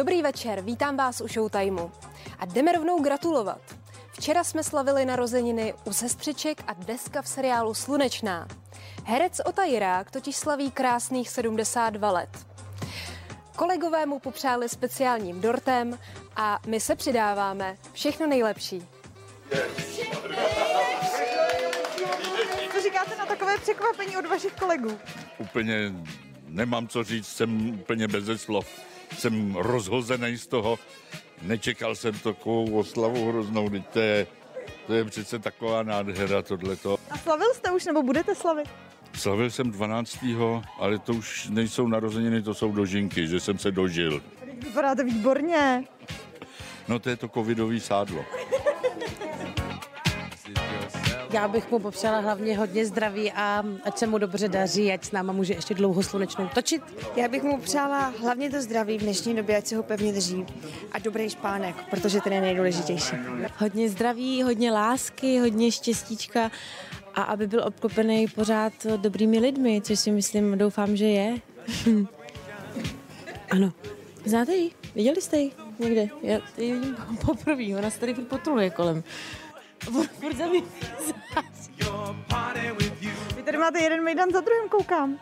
Dobrý večer, vítám vás u Showtimeu. A jdeme rovnou gratulovat. Včera jsme slavili narozeniny u sestřiček a deska v seriálu Slunečná. Herec Ota Jirák totiž slaví krásných 72 let. Kolegové mu popřáli speciálním dortem a my se přidáváme. Všechno nejlepší. Co říkáte na takové překvapení od vašich kolegů? Úplně nemám co říct, jsem úplně bez slov. Jsem rozhozený z toho. Nečekal jsem takovou oslavu hroznou, teď to je, to je přece taková nádhera tohleto. A slavil jste už nebo budete slavit? Slavil jsem 12. ale to už nejsou narozeniny, to jsou dožinky, že jsem se dožil. Vypadáte výborně. No to je to covidový sádlo. Já bych mu popřála hlavně hodně zdraví a ať se mu dobře daří, ať s náma může ještě dlouho slunečnou točit. Já bych mu přála hlavně to zdraví v dnešní době, ať se ho pevně drží a dobrý špánek, protože ten je nejdůležitější. Hodně zdraví, hodně lásky, hodně štěstíčka a aby byl obklopený pořád dobrými lidmi, což si myslím, doufám, že je. ano. Znáte ji? Viděli jste ji někde? Já ji vidím poprvé, ona se tady furt potruluje kolem. Furt za. Vy tady máte jeden mejdan za druhým, koukám.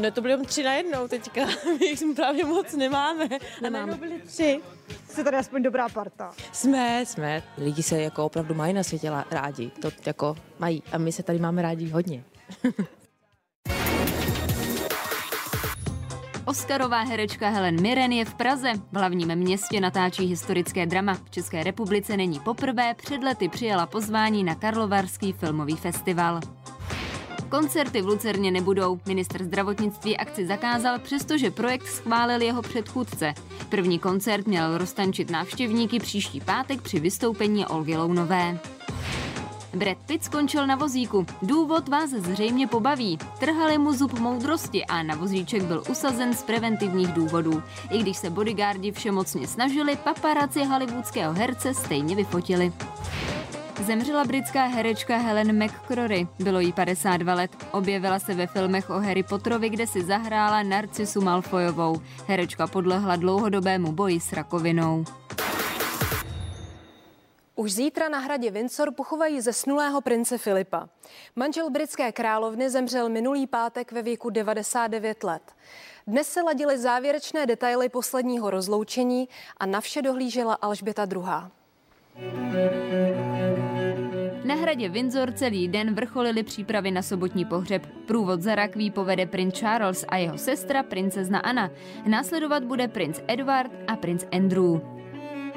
No to byly tři na jednou teďka, my jich právě moc nemáme. A najednou byly tři. Jste tady aspoň dobrá parta. Jsme, jsme. Lidi se jako opravdu mají na světě rádi, to jako mají a my se tady máme rádi hodně. Oscarová herečka Helen Mirren je v Praze. V hlavním městě natáčí historické drama. V České republice není poprvé, před lety přijala pozvání na Karlovarský filmový festival. Koncerty v Lucerně nebudou. Minister zdravotnictví akci zakázal, přestože projekt schválil jeho předchůdce. První koncert měl roztančit návštěvníky příští pátek při vystoupení Olgy Lounové. Brad Pitt skončil na vozíku. Důvod vás zřejmě pobaví. Trhali mu zub moudrosti a na vozíček byl usazen z preventivních důvodů. I když se bodyguardi všemocně snažili, paparaci hollywoodského herce stejně vyfotili. Zemřela britská herečka Helen McCrory. Bylo jí 52 let. Objevila se ve filmech o Harry Potterovi, kde si zahrála Narcisu Malfoyovou. Herečka podlehla dlouhodobému boji s rakovinou. Už zítra na hradě Windsor pochovají zesnulého prince Filipa. Manžel britské královny zemřel minulý pátek ve věku 99 let. Dnes se ladily závěrečné detaily posledního rozloučení a na vše dohlížela Alžběta II. Na hradě Windsor celý den vrcholily přípravy na sobotní pohřeb. Průvod za rakví povede princ Charles a jeho sestra princezna Anna. Následovat bude princ Edward a princ Andrew.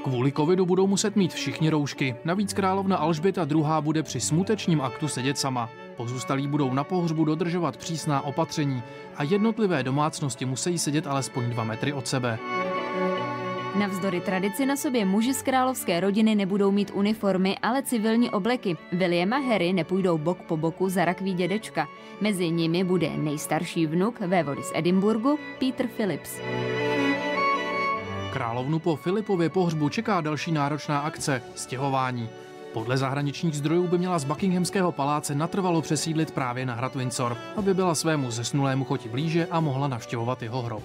Kvůli covidu budou muset mít všichni roušky. Navíc královna Alžběta II. bude při smutečním aktu sedět sama. Pozůstalí budou na pohřbu dodržovat přísná opatření a jednotlivé domácnosti musí sedět alespoň dva metry od sebe. Navzdory tradici na sobě muži z královské rodiny nebudou mít uniformy, ale civilní obleky. William a Harry nepůjdou bok po boku za rakví dědečka. Mezi nimi bude nejstarší vnuk vévody z Edinburgu, Peter Phillips. Královnu po Filipově pohřbu čeká další náročná akce – stěhování. Podle zahraničních zdrojů by měla z Buckinghamského paláce natrvalo přesídlit právě na hrad Windsor, aby byla svému zesnulému choti blíže a mohla navštěvovat jeho hrob.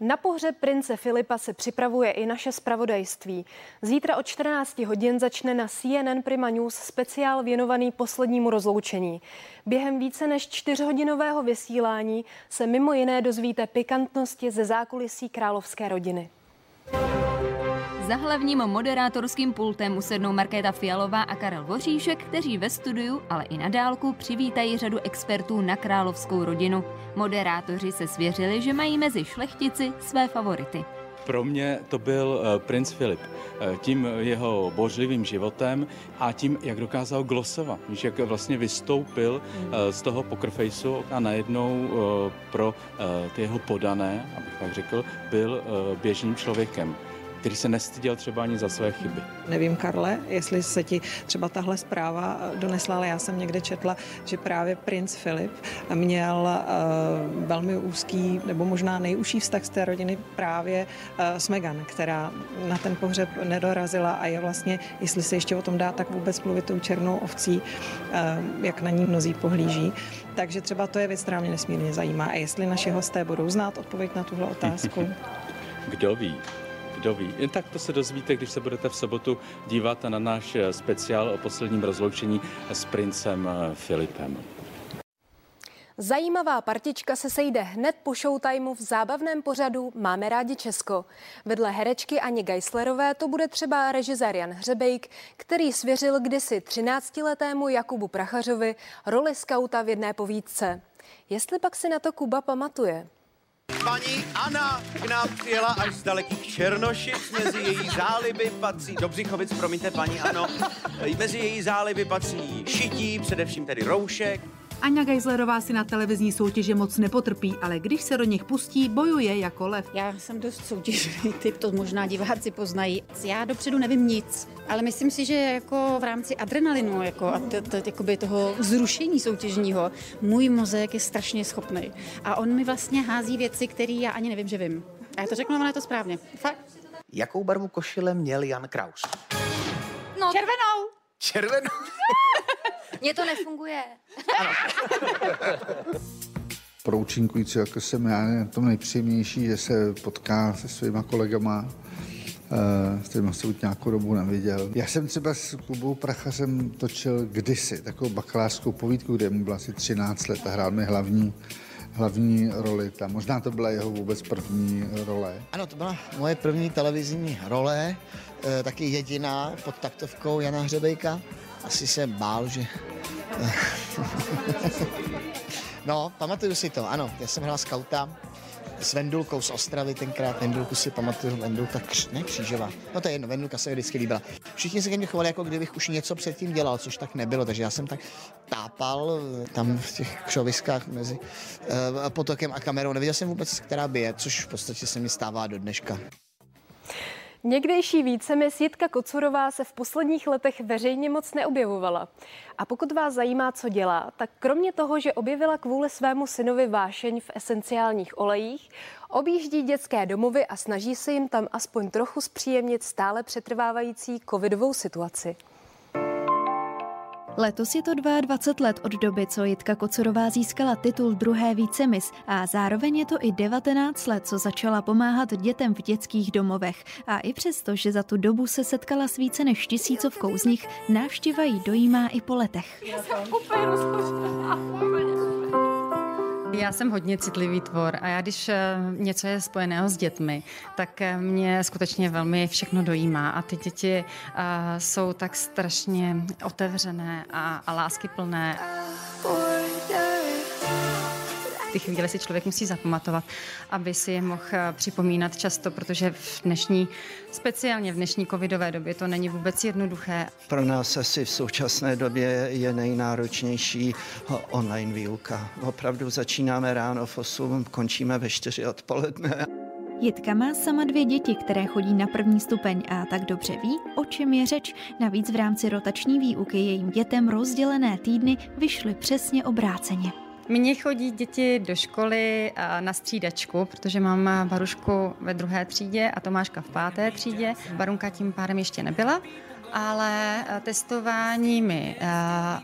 Na pohřeb prince Filipa se připravuje i naše spravodajství. Zítra od 14 hodin začne na CNN Prima News speciál věnovaný poslednímu rozloučení. Během více než čtyřhodinového vysílání se mimo jiné dozvíte pikantnosti ze zákulisí královské rodiny. Za hlavním moderátorským pultem usednou Markéta Fialová a Karel Voříšek, kteří ve studiu, ale i na dálku přivítají řadu expertů na královskou rodinu. Moderátoři se svěřili, že mají mezi šlechtici své favority. Pro mě to byl eh, princ Filip. Eh, Tím jeho bořlivým životem a tím, jak dokázal glosovat. Jak vlastně vystoupil eh, z toho poker faceu a najednou pro ty jeho podané, abych tak řekl, byl běžným člověkem. Který se nestyděl třeba ani za své chyby. Nevím, Karle, jestli se ti třeba tahle zpráva donesla, ale já jsem někde četla, že právě princ Filip měl uh, velmi úzký, nebo možná nejužší vztah z té rodiny právě uh, s Megan, která na ten pohřeb nedorazila a je vlastně, jestli se ještě o tom dá, tak vůbec mluvit tou černou ovcí, uh, jak na ní mnozí pohlíží. Takže třeba to je věc, která mě nesmírně zajímá. A jestli naši hosté budou znát odpověď na tuhle otázku. Kdo ví? Kdo ví? Jen tak to se dozvíte, když se budete v sobotu dívat na náš speciál o posledním rozloučení s princem Filipem. Zajímavá partička se sejde hned po showtimeu v zábavném pořadu Máme rádi Česko. Vedle herečky Ani Geislerové to bude třeba režisér Jan Hřebejk, který svěřil kdysi 13-letému Jakubu Prachařovi roli skauta v jedné povídce. Jestli pak si na to Kuba pamatuje. Paní Anna k nám přijela až z dalekých Černošic, mezi její záliby patří, do Břichovic, promiňte paní Ano, mezi její záliby patří šití, především tedy roušek, Aňa Geislerová si na televizní soutěže moc nepotrpí, ale když se do nich pustí, bojuje jako lev. Já jsem dost soutěžný typ, to možná diváci poznají. Já dopředu nevím nic, ale myslím si, že jako v rámci adrenalinu jako a t- t- jakoby toho zrušení soutěžního, můj mozek je strašně schopný. A on mi vlastně hází věci, které já ani nevím, že vím. A já to řeknu, ale je to správně. Fakt. Jakou barvu košile měl Jan Kraus? No, červenou. Červenou? Mně to nefunguje. Pro účinkující, jako jsem já, je to nejpříjemnější, že se potká se svýma kolegama, s kterými se už nějakou dobu neviděl. Já jsem třeba s Kubou Prachařem točil kdysi takovou bakalářskou povídku, kde mu bylo asi 13 let a hrál mi hlavní hlavní roli tam. Možná to byla jeho vůbec první role. Ano, to byla moje první televizní role, e, taky jediná pod taktovkou Jana Hřebejka. Asi se bál, že... no, pamatuju si to, ano. Já jsem hrál skauta s Vendulkou z Ostravy tenkrát. Vendulku si pamatuju, Vendulka kř, ne křížová. No to je jedno, Vendulka se mi vždycky líbila. Všichni se ke mně chovali, jako kdybych už něco předtím dělal, což tak nebylo, takže já jsem tak tápal tam v těch křoviskách mezi uh, potokem a kamerou. Nevěděl jsem vůbec, která by je, což v podstatě se mi stává do dneška. Někdejší vícemis Jitka Kocurová se v posledních letech veřejně moc neobjevovala. A pokud vás zajímá, co dělá, tak kromě toho, že objevila kvůli svému synovi vášeň v esenciálních olejích, objíždí dětské domovy a snaží se jim tam aspoň trochu zpříjemnit stále přetrvávající covidovou situaci. Letos je to 22 let od doby, co Jitka Kocorová získala titul druhé vícemis a zároveň je to i 19 let, co začala pomáhat dětem v dětských domovech. A i přesto, že za tu dobu se setkala s více než tisícovkou z nich, návštěva jí dojímá i po letech. Já jsem úplně já jsem hodně citlivý tvor a já když eh, něco je spojeného s dětmi, tak eh, mě skutečně velmi všechno dojímá a ty děti uh, jsou tak strašně otevřené a, a láskyplné ty chvíle si člověk musí zapamatovat, aby si je mohl připomínat často, protože v dnešní, speciálně v dnešní covidové době to není vůbec jednoduché. Pro nás asi v současné době je nejnáročnější online výuka. Opravdu začínáme ráno v 8, končíme ve 4 odpoledne. Jitka má sama dvě děti, které chodí na první stupeň a tak dobře ví, o čem je řeč. Navíc v rámci rotační výuky jejím dětem rozdělené týdny vyšly přesně obráceně. Mně chodí děti do školy na střídačku, protože mám Barušku ve druhé třídě a Tomáška v páté třídě. Barunka tím pádem ještě nebyla, ale testování mi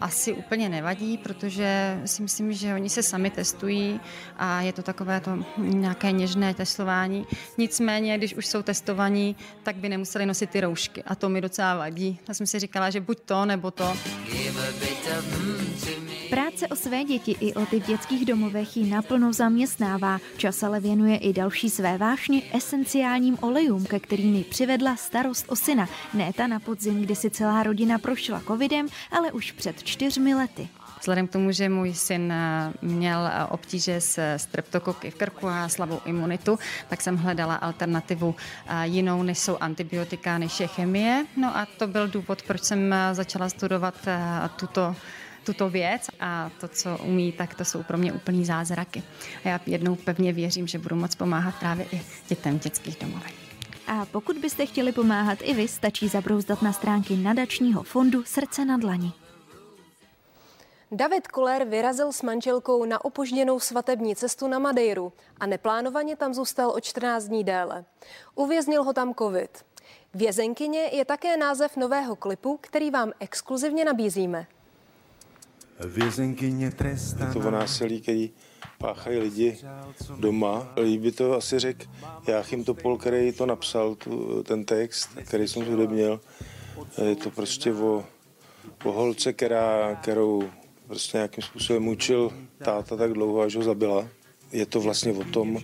asi úplně nevadí, protože si myslím, že oni se sami testují a je to takové to nějaké něžné testování. Nicméně, když už jsou testovaní, tak by nemuseli nosit ty roušky a to mi docela vadí. Já jsem si říkala, že buď to, nebo to. Práce o své děti i o ty v dětských domovech ji naplno zaměstnává. Čas ale věnuje i další své vášně esenciálním olejům, ke kterým ji přivedla starost o syna. Ne ta na podzim, kdy si celá rodina prošla covidem, ale už před čtyřmi lety. Vzhledem k tomu, že můj syn měl obtíže s streptokoky v krku a slabou imunitu, tak jsem hledala alternativu jinou, než jsou antibiotika, než je chemie. No a to byl důvod, proč jsem začala studovat tuto tuto věc a to, co umí, tak to jsou pro mě úplný zázraky. A já jednou pevně věřím, že budu moc pomáhat právě i dětem v dětských domovech. A pokud byste chtěli pomáhat i vy, stačí zabrouzdat na stránky nadačního fondu Srdce na dlani. David Koller vyrazil s manželkou na opožděnou svatební cestu na Madeiru a neplánovaně tam zůstal o 14 dní déle. Uvěznil ho tam covid. Vězenkyně je také název nového klipu, který vám exkluzivně nabízíme. Vězenkyně trestá. Je to o násilí, který páchají lidi doma. Líbí to asi řek Jáchym Topol, který to napsal, tu, ten text, který jsem zhudebnil. Je to prostě o, o holce, která, kterou prostě nějakým způsobem mučil táta tak dlouho, až ho zabila. Je to vlastně o tom,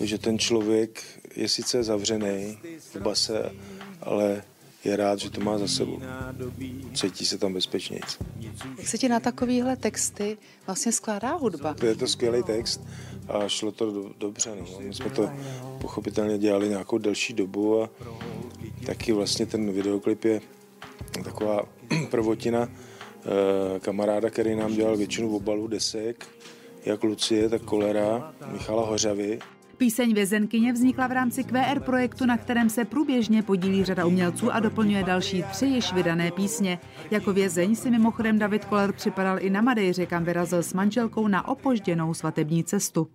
že ten člověk je sice zavřený v base, ale je rád, že to má za sebou. Cítí se tam bezpečněji. Jak se ti na takovéhle texty vlastně skládá hudba? Je to skvělý text a šlo to do, dobře. No. My jsme to pochopitelně dělali nějakou delší dobu a taky vlastně ten videoklip je taková prvotina eh, kamaráda, který nám dělal většinu obalů desek, jak Lucie, tak Kolera, Michala Hořavy. Píseň Vězenkyně vznikla v rámci QR projektu, na kterém se průběžně podílí řada umělců a doplňuje další tři již vydané písně. Jako vězeň si mimochodem David Koller připadal i na Madejře, kam vyrazil s manželkou na opožděnou svatební cestu.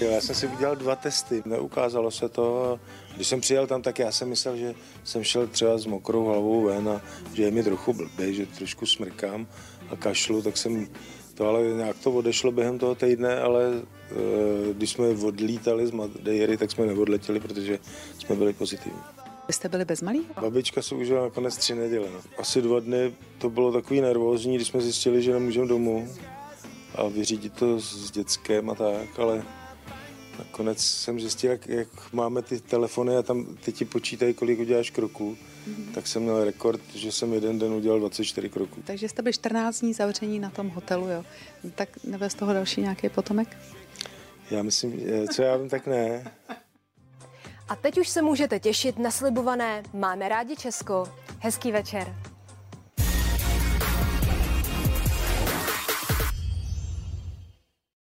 Já jsem si udělal dva testy, neukázalo se to. Když jsem přijel tam, tak já jsem myslel, že jsem šel třeba s mokrou hlavou ven a že je mi trochu blbý, že trošku smrkám a kašlu, tak jsem to ale nějak to odešlo během toho týdne, ale e, když jsme odlítali z Madeiry, tak jsme neodletěli, protože jsme byli pozitivní. Vy jste byli bez malých? Babička se užila nakonec tři neděle. No. Asi dva dny to bylo takový nervózní, když jsme zjistili, že nemůžeme domů a vyřídit to s dětskem a tak, ale nakonec jsem zjistil, jak, jak máme ty telefony a tam ty ti počítají, kolik uděláš kroků. Mm-hmm. Tak jsem měl rekord, že jsem jeden den udělal 24 kroků. Takže jste byli 14 dní zavření na tom hotelu, jo? Tak nebyl z toho další nějaký potomek? Já myslím, co já vím, tak ne. A teď už se můžete těšit na slibované Máme rádi Česko. Hezký večer.